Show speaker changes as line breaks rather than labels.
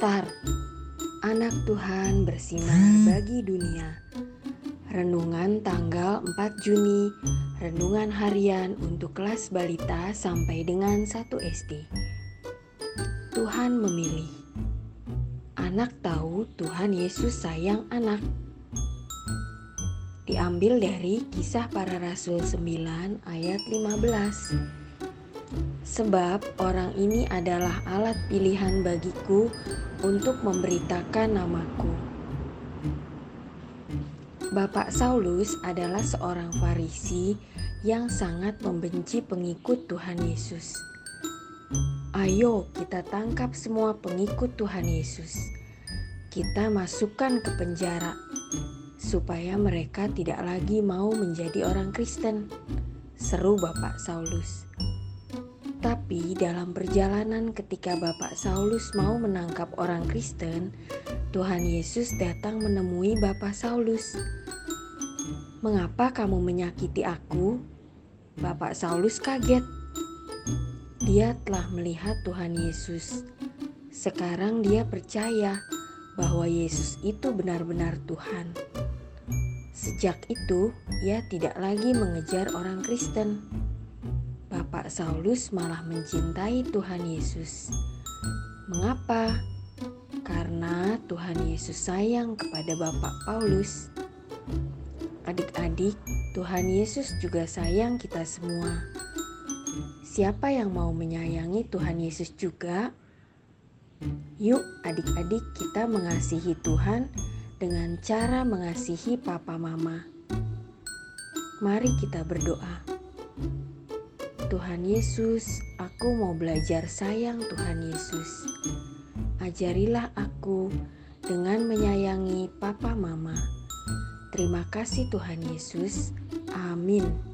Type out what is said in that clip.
Star, anak Tuhan bersinar bagi dunia. Renungan tanggal 4 Juni, renungan harian untuk kelas balita sampai dengan 1 SD. Tuhan memilih. Anak tahu Tuhan Yesus sayang anak. Diambil dari Kisah Para Rasul 9 ayat 15. Sebab orang ini adalah alat pilihan bagiku untuk memberitakan namaku. Bapak Saulus adalah seorang Farisi yang sangat membenci pengikut Tuhan Yesus. Ayo, kita tangkap semua pengikut Tuhan Yesus. Kita masukkan ke penjara supaya mereka tidak lagi mau menjadi orang Kristen. Seru Bapak Saulus. Tapi dalam perjalanan ketika Bapak Saulus mau menangkap orang Kristen, Tuhan Yesus datang menemui Bapak Saulus. "Mengapa kamu menyakiti aku?" Bapak Saulus kaget. Dia telah melihat Tuhan Yesus. Sekarang dia percaya bahwa Yesus itu benar-benar Tuhan. Sejak itu, ia tidak lagi mengejar orang Kristen. Bapak Saulus malah mencintai Tuhan Yesus. Mengapa? Karena Tuhan Yesus sayang kepada Bapak Paulus. Adik-adik, Tuhan Yesus juga sayang kita semua. Siapa yang mau menyayangi Tuhan Yesus juga? Yuk, adik-adik, kita mengasihi Tuhan dengan cara mengasihi Papa Mama. Mari kita berdoa. Tuhan Yesus, aku mau belajar sayang Tuhan Yesus. Ajarilah aku dengan menyayangi Papa Mama. Terima kasih Tuhan Yesus. Amin.